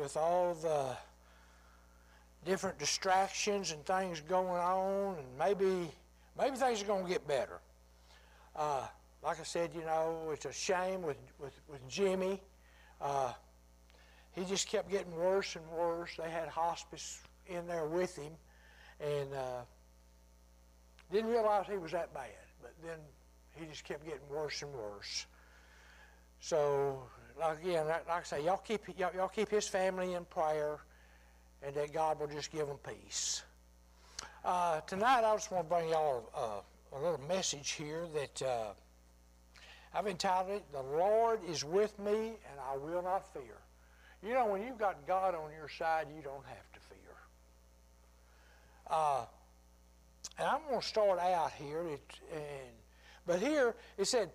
with all the different distractions and things going on, and maybe maybe things are going to get better. Uh, like I said, you know, it's a shame with with, with Jimmy. Uh, he just kept getting worse and worse. They had hospice in there with him, and uh, didn't realize he was that bad. But then he just kept getting worse and worse. So, again, like I say, y'all keep y'all, keep his family in prayer, and that God will just give them peace. Uh, tonight, I just want to bring y'all uh, a little message here that uh, I've entitled it "The Lord is with me, and I will not fear." You know, when you've got God on your side, you don't have to fear. Uh, and I'm going to start out here, it, and but here it said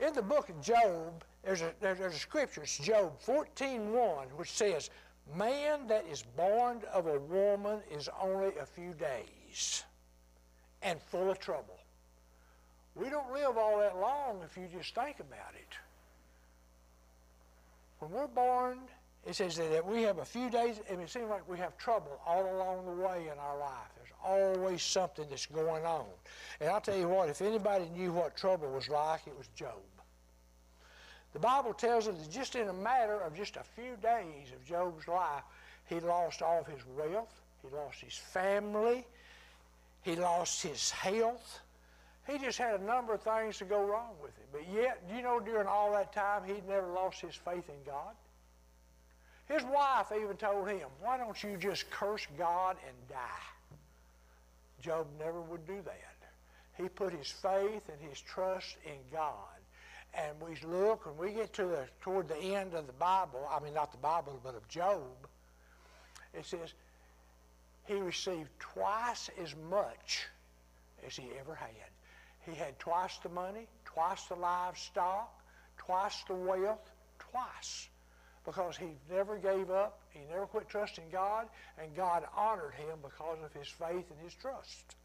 in the book of Job, there's a, there's a scripture, it's Job 14.1, which says, Man that is born of a woman is only a few days and full of trouble. We don't live all that long if you just think about it. When we're born, it says that we have a few days, and it seems like we have trouble all along the way in our life. There's always something that's going on. And I'll tell you what, if anybody knew what trouble was like, it was Job. The Bible tells us that just in a matter of just a few days of Job's life, he lost all of his wealth, he lost his family, he lost his health. He just had a number of things to go wrong with him. But yet, do you know, during all that time, he'd never lost his faith in God. His wife even told him, Why don't you just curse God and die? Job never would do that. He put his faith and his trust in God. And we look, when we get to the toward the end of the Bible, I mean not the Bible, but of Job, it says he received twice as much as he ever had. He had twice the money, twice the livestock, twice the wealth, twice. Because he never gave up, he never quit trusting God, and God honored him because of his faith and his trust.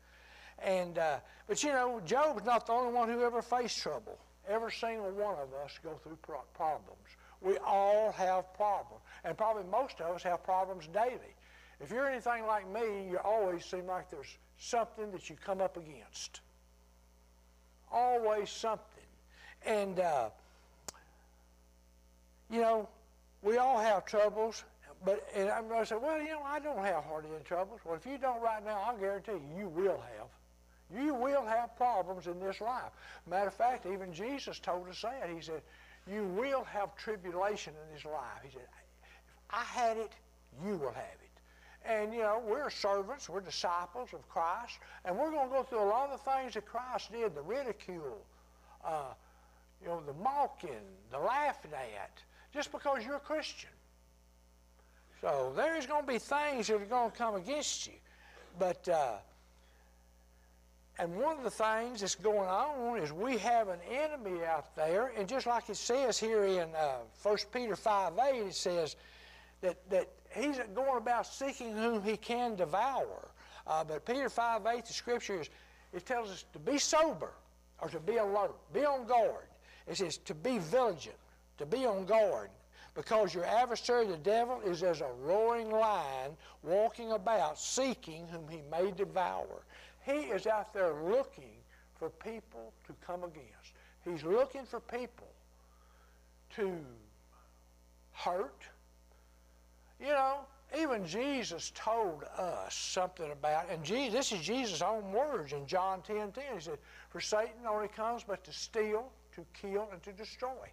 And uh, but you know, Job's not the only one who ever faced trouble. Every single one of us go through pro- problems. We all have problems. And probably most of us have problems daily. If you're anything like me, you always seem like there's something that you come up against. Always something. And, uh, you know, we all have troubles. But and I'm going to say, well, you know, I don't have hardly any troubles. Well, if you don't right now, I'll guarantee you, you will have. You will have problems in this life. Matter of fact, even Jesus told us that. He said, You will have tribulation in this life. He said, If I had it, you will have it. And, you know, we're servants, we're disciples of Christ, and we're going to go through a lot of the things that Christ did the ridicule, uh, you know, the mocking, the laughing at, just because you're a Christian. So there's going to be things that are going to come against you. But, uh, and one of the things that's going on is we have an enemy out there, and just like it says here in uh, 1 Peter 5 8, it says that, that he's going about seeking whom he can devour. Uh, but Peter 5 8, the scripture is, it tells us to be sober or to be alert, be on guard. It says to be vigilant, to be on guard, because your adversary, the devil, is as a roaring lion walking about seeking whom he may devour. He is out there looking for people to come against. He's looking for people to hurt. You know, even Jesus told us something about, and Jesus, this is Jesus' own words in John 10 10. He said, For Satan only comes but to steal, to kill, and to destroy.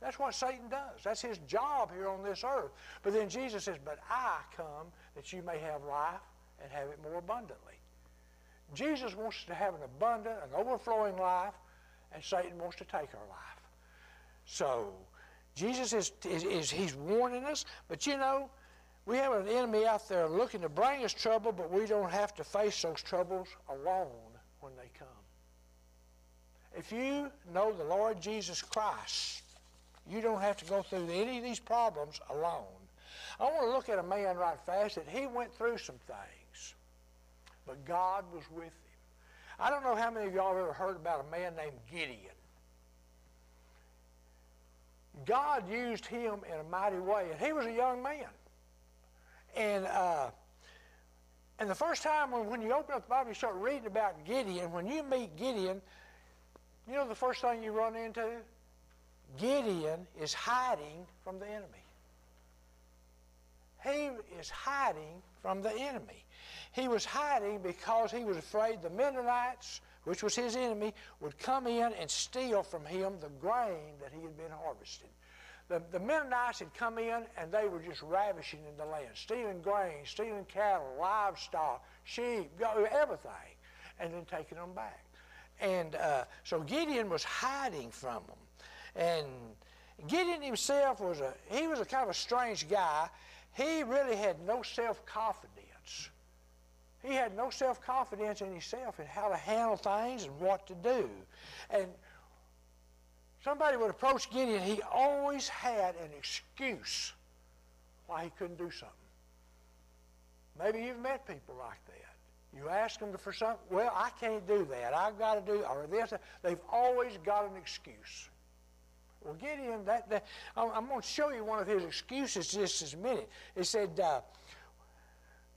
That's what Satan does. That's his job here on this earth. But then Jesus says, But I come that you may have life and have it more abundantly. Jesus wants us to have an abundant, an overflowing life, and Satan wants to take our life. So, Jesus is, is, is, he's warning us, but you know, we have an enemy out there looking to bring us trouble, but we don't have to face those troubles alone when they come. If you know the Lord Jesus Christ, you don't have to go through any of these problems alone. I want to look at a man right fast that he went through some things but God was with him. I don't know how many of y'all have ever heard about a man named Gideon. God used him in a mighty way, and he was a young man. And uh, and the first time when, when you open up the Bible, you start reading about Gideon. When you meet Gideon, you know the first thing you run into? Gideon is hiding from the enemy. He is hiding from the enemy. He was hiding because he was afraid the Midianites, which was his enemy, would come in and steal from him the grain that he had been harvesting. The, the Midianites had come in and they were just ravishing in the land, stealing grain, stealing cattle, livestock, sheep, everything, and then taking them back. And uh, so Gideon was hiding from them. And Gideon himself was a, he was a kind of a strange guy. He really had no self-confidence. He had no self-confidence in himself and how to handle things and what to do. And somebody would approach Gideon, he always had an excuse why he couldn't do something. Maybe you've met people like that. You ask them for something, well, I can't do that. I've got to do, or this. They've always got an excuse. Well, Gideon, that, that I'm going to show you one of his excuses just this minute. It said, uh,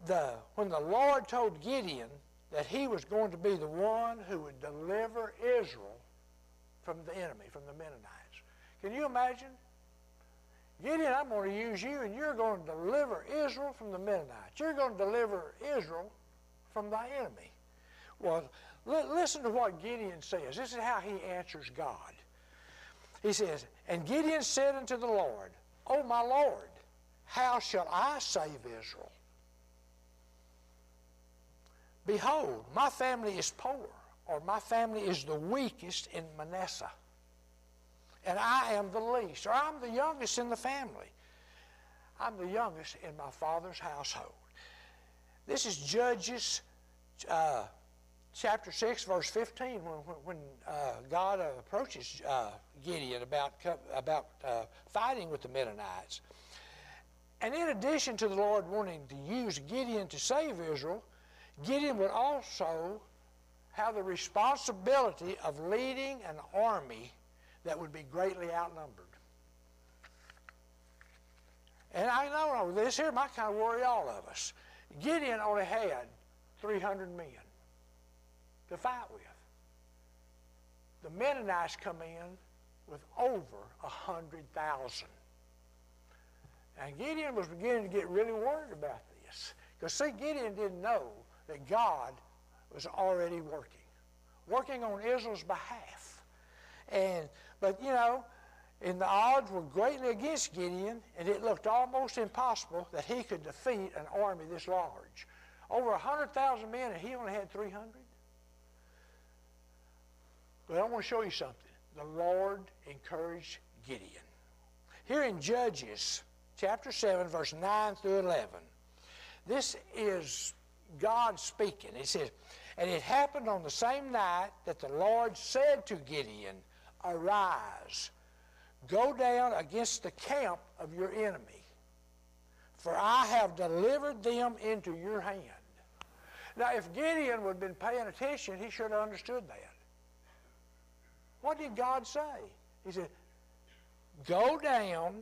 the, when the Lord told Gideon that he was going to be the one who would deliver Israel from the enemy, from the Midianites. Can you imagine? Gideon, I'm going to use you, and you're going to deliver Israel from the Midianites. You're going to deliver Israel from thy enemy. Well, li- listen to what Gideon says. This is how he answers God. He says, And Gideon said unto the Lord, O my Lord, how shall I save Israel? Behold, my family is poor or my family is the weakest in Manasseh. And I am the least, or I'm the youngest in the family. I'm the youngest in my father's household. This is Judges uh, chapter 6, verse 15, when, when uh, God uh, approaches uh, Gideon about, about uh, fighting with the Midianites. And in addition to the Lord wanting to use Gideon to save Israel, Gideon would also have the responsibility of leading an army that would be greatly outnumbered. And I know this here might kind of worry all of us. Gideon only had 300 men to fight with. The Midianites come in with over 100,000. And Gideon was beginning to get really worried about this. Because, see, Gideon didn't know that God was already working, working on Israel's behalf. And but you know, and the odds were greatly against Gideon, and it looked almost impossible that he could defeat an army this large. Over 100,000 men, and he only had 300. But I want to show you something. The Lord encouraged Gideon. Here in Judges chapter 7, verse 9 through 11, this is God speaking. He says, and it happened on the same night that the Lord said to Gideon, Arise, go down against the camp of your enemy, for I have delivered them into your hand. Now, if Gideon would have been paying attention, he should have understood that. What did God say? He said, Go down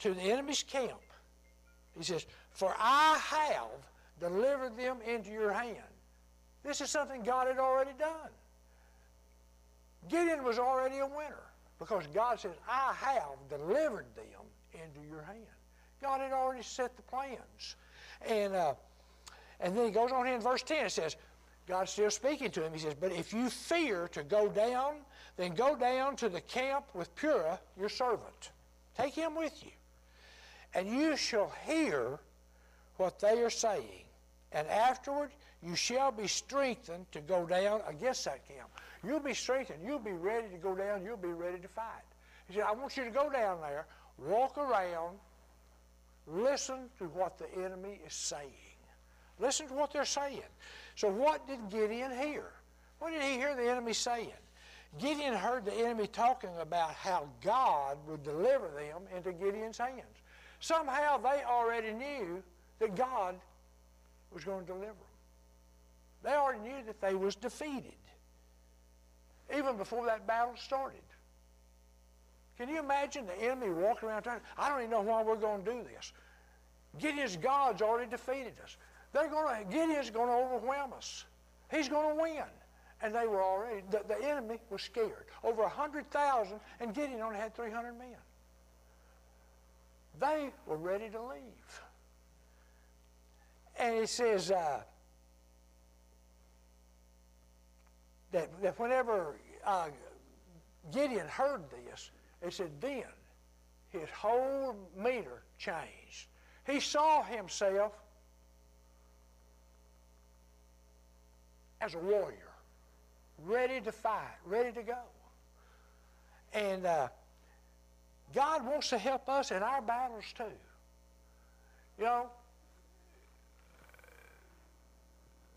to the enemy's camp. He says, For I have delivered them into your hand. This is something God had already done. Gideon was already a winner because God says, I have delivered them into your hand. God had already set the plans. And, uh, and then he goes on in verse 10, it says, God's still speaking to him. He says, But if you fear to go down, then go down to the camp with Purah, your servant. Take him with you. And you shall hear what they are saying. And afterward you shall be strengthened to go down against that camp. You'll be strengthened. You'll be ready to go down. You'll be ready to fight. He said, I want you to go down there, walk around, listen to what the enemy is saying. Listen to what they're saying. So, what did Gideon hear? What did he hear the enemy saying? Gideon heard the enemy talking about how God would deliver them into Gideon's hands. Somehow they already knew that God was going to deliver them. They already knew that they was defeated, even before that battle started. Can you imagine the enemy walking around trying, I don't even know why we're going to do this. Gideon's God's already defeated us. They're going to, Gideon's going to overwhelm us. He's going to win. And they were already, the, the enemy was scared. Over 100,000, and Gideon only had 300 men. They were ready to leave. And he says uh, that, that whenever uh, Gideon heard this, he said, then his whole meter changed. He saw himself as a warrior, ready to fight, ready to go. And uh, God wants to help us in our battles too. You know,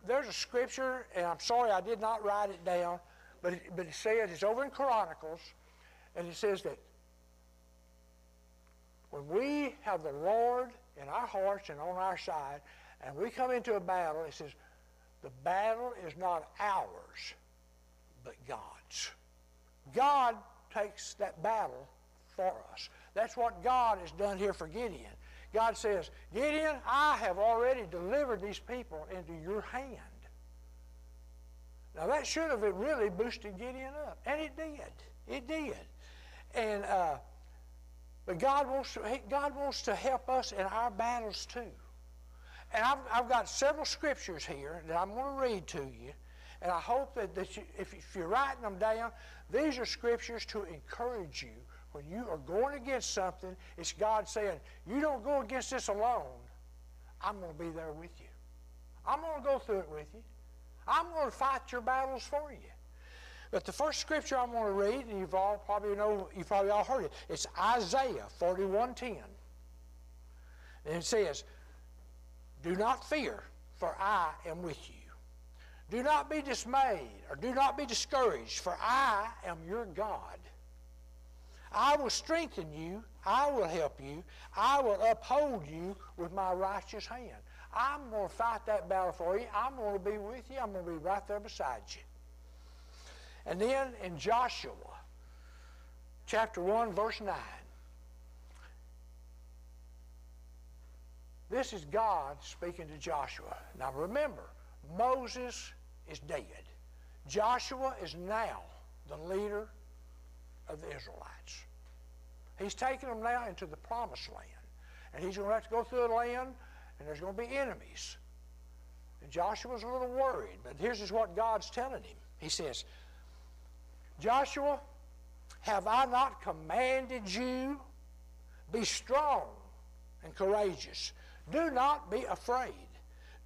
there's a scripture, and I'm sorry I did not write it down, but it, but it says it's over in Chronicles, and it says that when we have the Lord in our hearts and on our side, and we come into a battle, it says the battle is not ours, but God's. God takes that battle for us. That's what God has done here for Gideon. God says, Gideon, I have already delivered these people into your hand. Now that should have really boosted Gideon up, and it did. It did. And uh, but God wants to, God wants to help us in our battles too. And I've, I've got several scriptures here that I'm going to read to you. And I hope that, that you, if, if you're writing them down, these are scriptures to encourage you. When you are going against something, it's God saying, You don't go against this alone. I'm going to be there with you. I'm going to go through it with you. I'm going to fight your battles for you. But the first scripture I'm going to read, and you've all probably know, you probably all heard it. It's Isaiah 41:10. And it says, Do not fear, for I am with you. Do not be dismayed, or do not be discouraged, for I am your God. I will strengthen you, I will help you, I will uphold you with my righteous hand. I'm going to fight that battle for you. I'm going to be with you. I'm going to be right there beside you. And then in Joshua, chapter 1, verse 9, this is God speaking to Joshua. Now remember, Moses is dead. Joshua is now the leader of the Israelites. He's taking them now into the promised land. And he's going to have to go through the land, and there's going to be enemies. And Joshua's a little worried, but here's just what God's telling him. He says, Joshua, have I not commanded you? Be strong and courageous. Do not be afraid.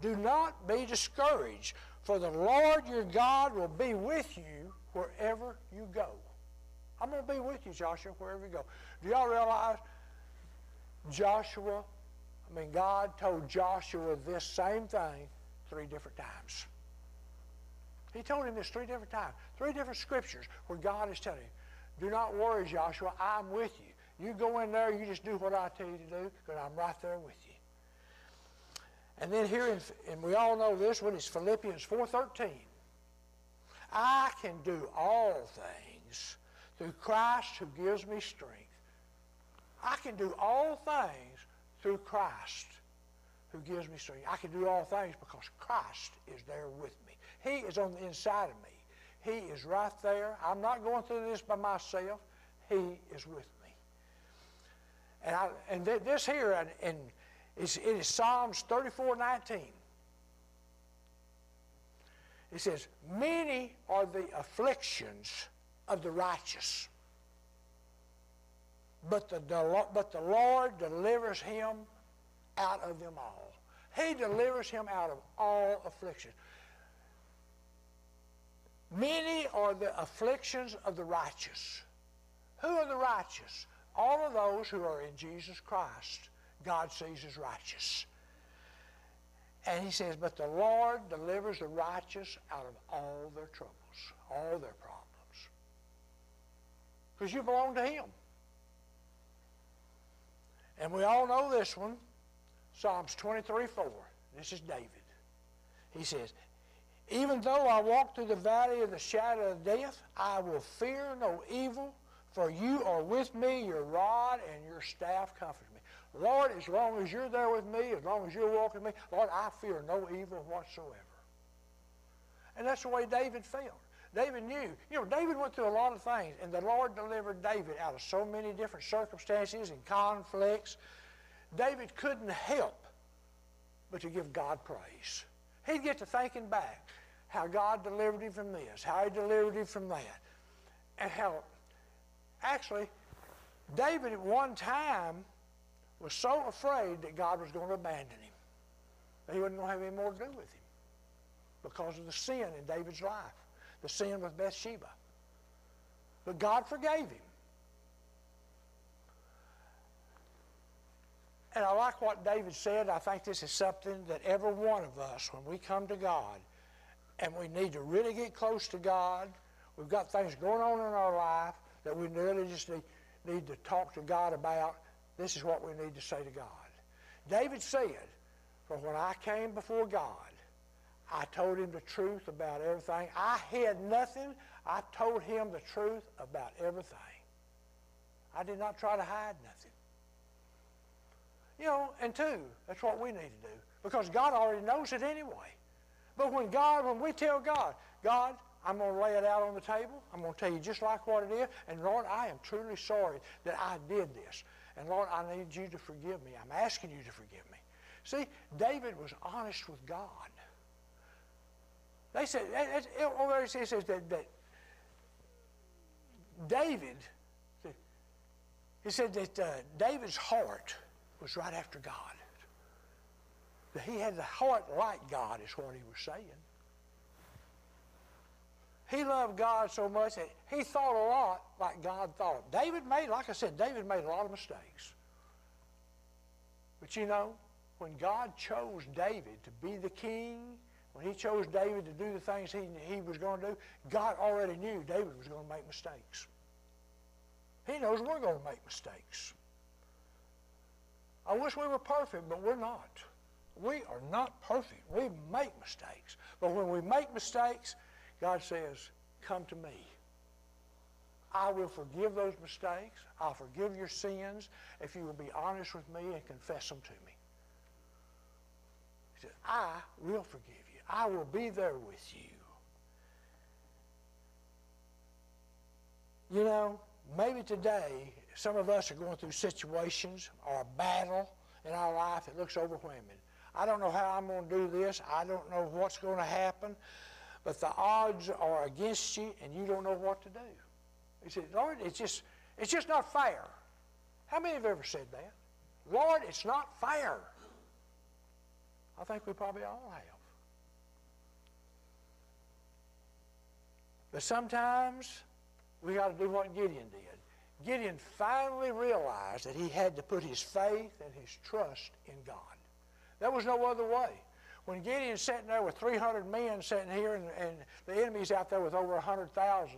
Do not be discouraged, for the Lord your God will be with you wherever you go. I'm going to be with you, Joshua, wherever you go. Do y'all realize Joshua, I mean, God told Joshua this same thing three different times. He told him this three different times, three different scriptures where God is telling him, do not worry, Joshua, I'm with you. You go in there, you just do what I tell you to do, because I'm right there with you. And then here, in, and we all know this one, is Philippians 4.13. I can do all things through Christ who gives me strength. I can do all things through Christ who gives me strength. I can do all things because Christ is there with me. He is on the inside of me. He is right there. I'm not going through this by myself. He is with me. And, I, and this here, and it's, it is Psalms 34, 19. It says, Many are the afflictions of the righteous, but the, but the Lord delivers him out of them all. He delivers him out of all afflictions. Many are the afflictions of the righteous. Who are the righteous? All of those who are in Jesus Christ, God sees as righteous. And he says, but the Lord delivers the righteous out of all their troubles, all their problems. Because you belong to him. And we all know this one, Psalms 23, 4. This is David. He says, even though I walk through the valley of the shadow of death, I will fear no evil, for you are with me, your rod and your staff comfort. Lord, as long as you're there with me, as long as you're walking with me, Lord, I fear no evil whatsoever. And that's the way David felt. David knew. You know, David went through a lot of things, and the Lord delivered David out of so many different circumstances and conflicts. David couldn't help but to give God praise. He'd get to thinking back how God delivered him from this, how he delivered him from that, and how actually David at one time was so afraid that God was going to abandon him. That he wasn't going to have any more to do with him because of the sin in David's life, the sin with Bathsheba. But God forgave him. And I like what David said. I think this is something that every one of us, when we come to God and we need to really get close to God, we've got things going on in our life that we really just need, need to talk to God about. This is what we need to say to God. David said, For when I came before God, I told him the truth about everything. I hid nothing. I told him the truth about everything. I did not try to hide nothing. You know, and two, that's what we need to do because God already knows it anyway. But when God, when we tell God, God, I'm going to lay it out on the table. I'm going to tell you just like what it is. And Lord, I am truly sorry that I did this. And Lord, I need you to forgive me. I'm asking you to forgive me. See, David was honest with God. They said, over there it says that, that David, he said that uh, David's heart was right after God. That he had the heart like God, is what he was saying. He loved God so much that he thought a lot like God thought. David made, like I said, David made a lot of mistakes. But you know, when God chose David to be the king, when he chose David to do the things he, he was going to do, God already knew David was going to make mistakes. He knows we're going to make mistakes. I wish we were perfect, but we're not. We are not perfect. We make mistakes. But when we make mistakes, God says, Come to me. I will forgive those mistakes. I'll forgive your sins if you will be honest with me and confess them to me. He said, I will forgive you. I will be there with you. You know, maybe today some of us are going through situations or a battle in our life that looks overwhelming. I don't know how I'm going to do this. I don't know what's going to happen. But the odds are against you and you don't know what to do. He said, Lord, it's just, it's just not fair. How many have ever said that? Lord, it's not fair. I think we probably all have. But sometimes we got to do what Gideon did. Gideon finally realized that he had to put his faith and his trust in God. There was no other way. When Gideon's sitting there with 300 men sitting here and, and the enemy's out there with over 100,000,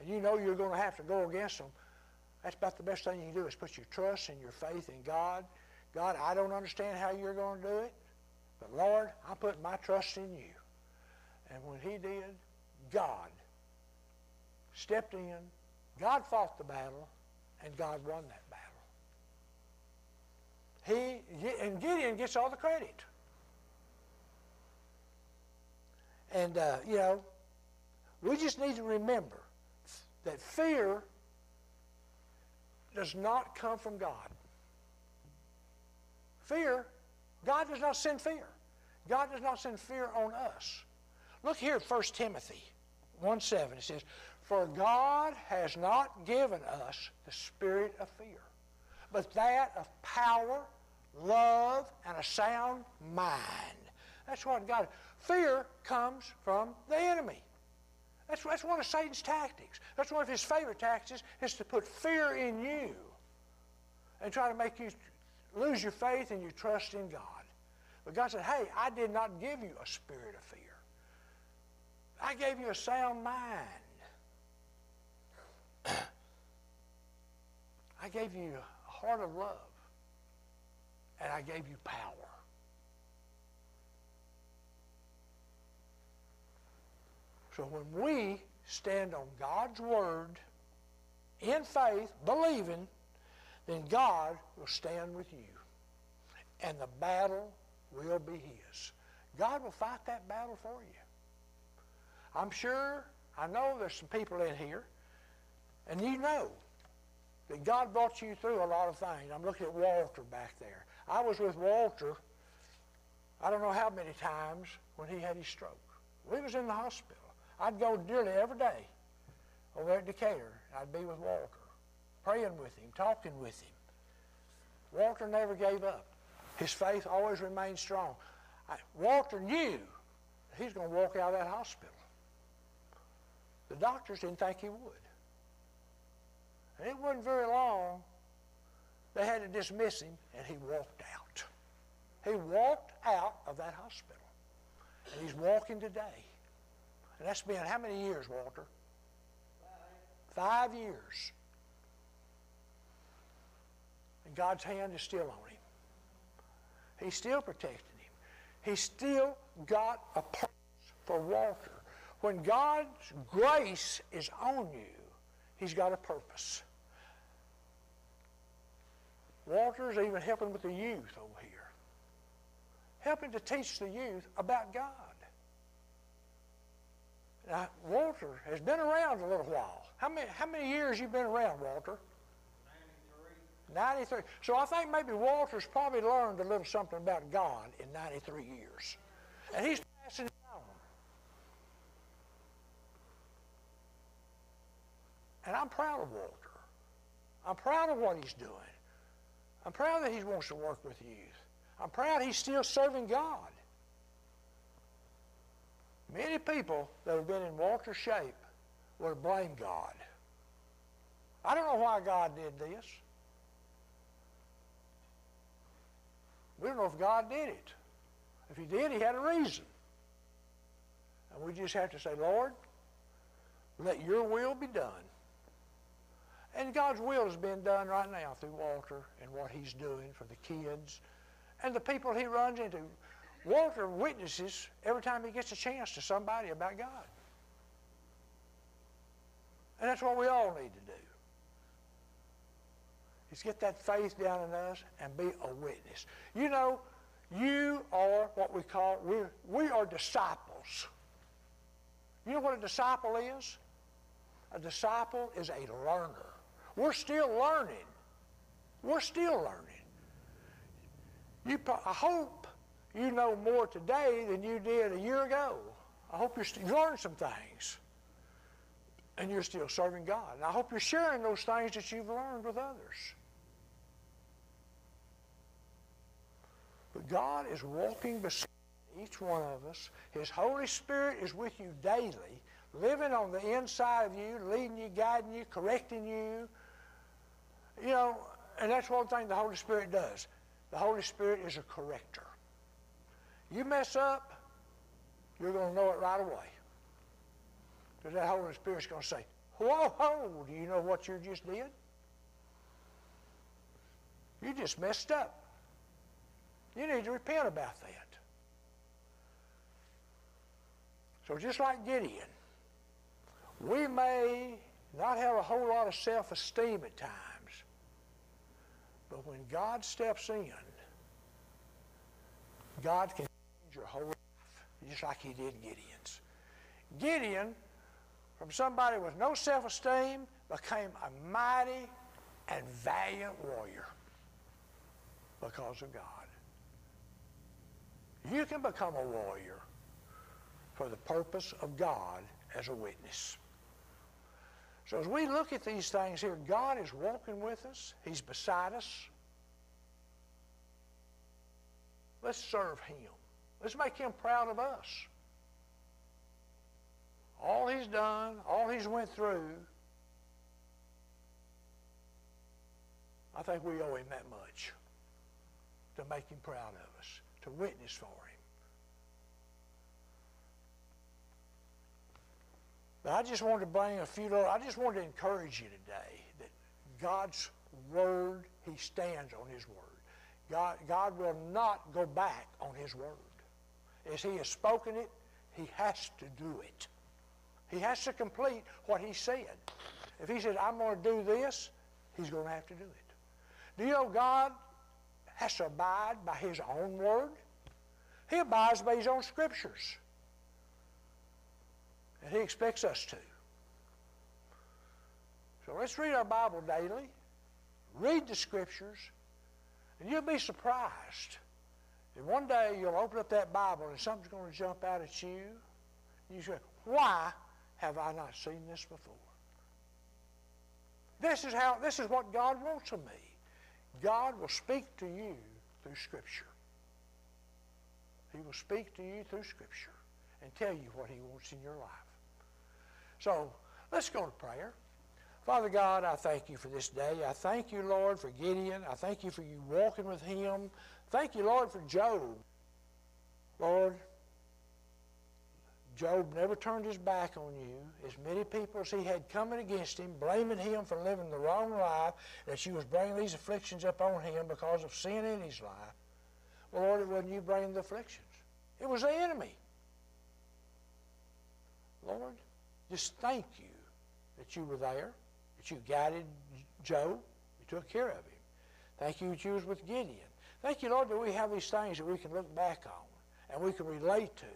and you know you're going to have to go against them, that's about the best thing you can do is put your trust and your faith in God. God, I don't understand how you're going to do it, but Lord, I'm putting my trust in you. And when he did, God stepped in, God fought the battle, and God won that battle. He, and Gideon gets all the credit. And, uh, you know, we just need to remember that fear does not come from God. Fear, God does not send fear. God does not send fear on us. Look here at 1 Timothy 1 7. It says, For God has not given us the spirit of fear, but that of power, love, and a sound mind. That's what God. Fear comes from the enemy. That's, that's one of Satan's tactics. That's one of his favorite tactics is to put fear in you and try to make you lose your faith and your trust in God. But God said, hey, I did not give you a spirit of fear. I gave you a sound mind. I gave you a heart of love. And I gave you power. So when we stand on God's word in faith, believing, then God will stand with you. and the battle will be his. God will fight that battle for you. I'm sure, I know there's some people in here, and you know that God brought you through a lot of things. I'm looking at Walter back there. I was with Walter, I don't know how many times, when he had his stroke. We was in the hospital. I'd go nearly every day over at Decatur. I'd be with Walter, praying with him, talking with him. Walter never gave up. His faith always remained strong. I, Walter knew he's going to walk out of that hospital. The doctors didn't think he would. And it wasn't very long. They had to dismiss him, and he walked out. He walked out of that hospital. And he's walking today. And that's been how many years, Walter? Five years. And God's hand is still on him. He's still protecting him. He's still got a purpose for Walter. When God's grace is on you, He's got a purpose. Walter's even helping with the youth over here, helping to teach the youth about God. Now, Walter has been around a little while. How many, how many years you been around, Walter? 93. 93. So I think maybe Walter's probably learned a little something about God in 93 years. And he's passing it on. And I'm proud of Walter. I'm proud of what he's doing. I'm proud that he wants to work with youth. I'm proud he's still serving God. Many people that have been in Walter's shape would blame God. I don't know why God did this. We don't know if God did it. If he did, he had a reason. And we just have to say, Lord, let your will be done. And God's will has been done right now through Walter and what he's doing for the kids and the people he runs into. Walter witnesses every time he gets a chance to somebody about God. And that's what we all need to do. Is get that faith down in us and be a witness. You know, you are what we call, we we are disciples. You know what a disciple is? A disciple is a learner. We're still learning. We're still learning. You, I hope you know more today than you did a year ago. I hope you've learned some things. And you're still serving God. And I hope you're sharing those things that you've learned with others. But God is walking beside each one of us. His Holy Spirit is with you daily, living on the inside of you, leading you, guiding you, correcting you. You know, and that's one thing the Holy Spirit does. The Holy Spirit is a corrector. You mess up, you're going to know it right away. Because that Holy Spirit's going to say, Whoa, whoa, do you know what you just did? You just messed up. You need to repent about that. So just like Gideon, we may not have a whole lot of self-esteem at times, but when God steps in, God can your whole life, just like he did Gideon's. Gideon, from somebody with no self-esteem, became a mighty and valiant warrior because of God. You can become a warrior for the purpose of God as a witness. So as we look at these things here, God is walking with us. He's beside us. Let's serve him. Let's make him proud of us. All he's done, all he's went through, I think we owe him that much to make him proud of us, to witness for him. But I just wanted to bring a few little, I just wanted to encourage you today that God's word, he stands on his word. God, God will not go back on his word. As he has spoken it, he has to do it. He has to complete what he said. If he says, I'm going to do this, he's going to have to do it. Do you know God has to abide by his own word. He abides by his own scriptures. And he expects us to. So let's read our Bible daily. Read the scriptures. And you'll be surprised. And one day you'll open up that Bible and something's going to jump out at you. You say, why have I not seen this before? This is how this is what God wants of me. God will speak to you through Scripture. He will speak to you through Scripture and tell you what He wants in your life. So let's go to prayer. Father God, I thank you for this day. I thank you, Lord, for Gideon. I thank you for you walking with him. Thank you, Lord, for Job. Lord, Job never turned his back on you. As many people as he had coming against him, blaming him for living the wrong life, that you was bringing these afflictions upon him because of sin in his life. Well, Lord, it wasn't you bringing the afflictions. It was the enemy. Lord, just thank you that you were there, that you guided Job, you took care of him. Thank you that you was with Gideon. Thank you, Lord, that we have these things that we can look back on and we can relate to.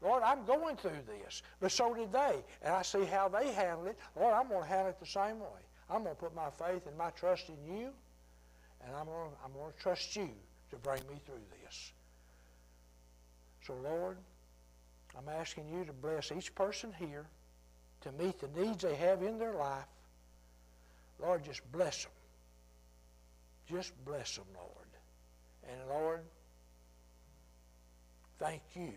Lord, I'm going through this, but so did they. And I see how they handled it. Lord, I'm going to handle it the same way. I'm going to put my faith and my trust in you, and I'm going to, I'm going to trust you to bring me through this. So, Lord, I'm asking you to bless each person here to meet the needs they have in their life. Lord, just bless them. Just bless them, Lord. And Lord, thank you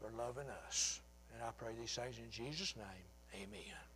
for loving us. And I pray these things in Jesus' name. Amen.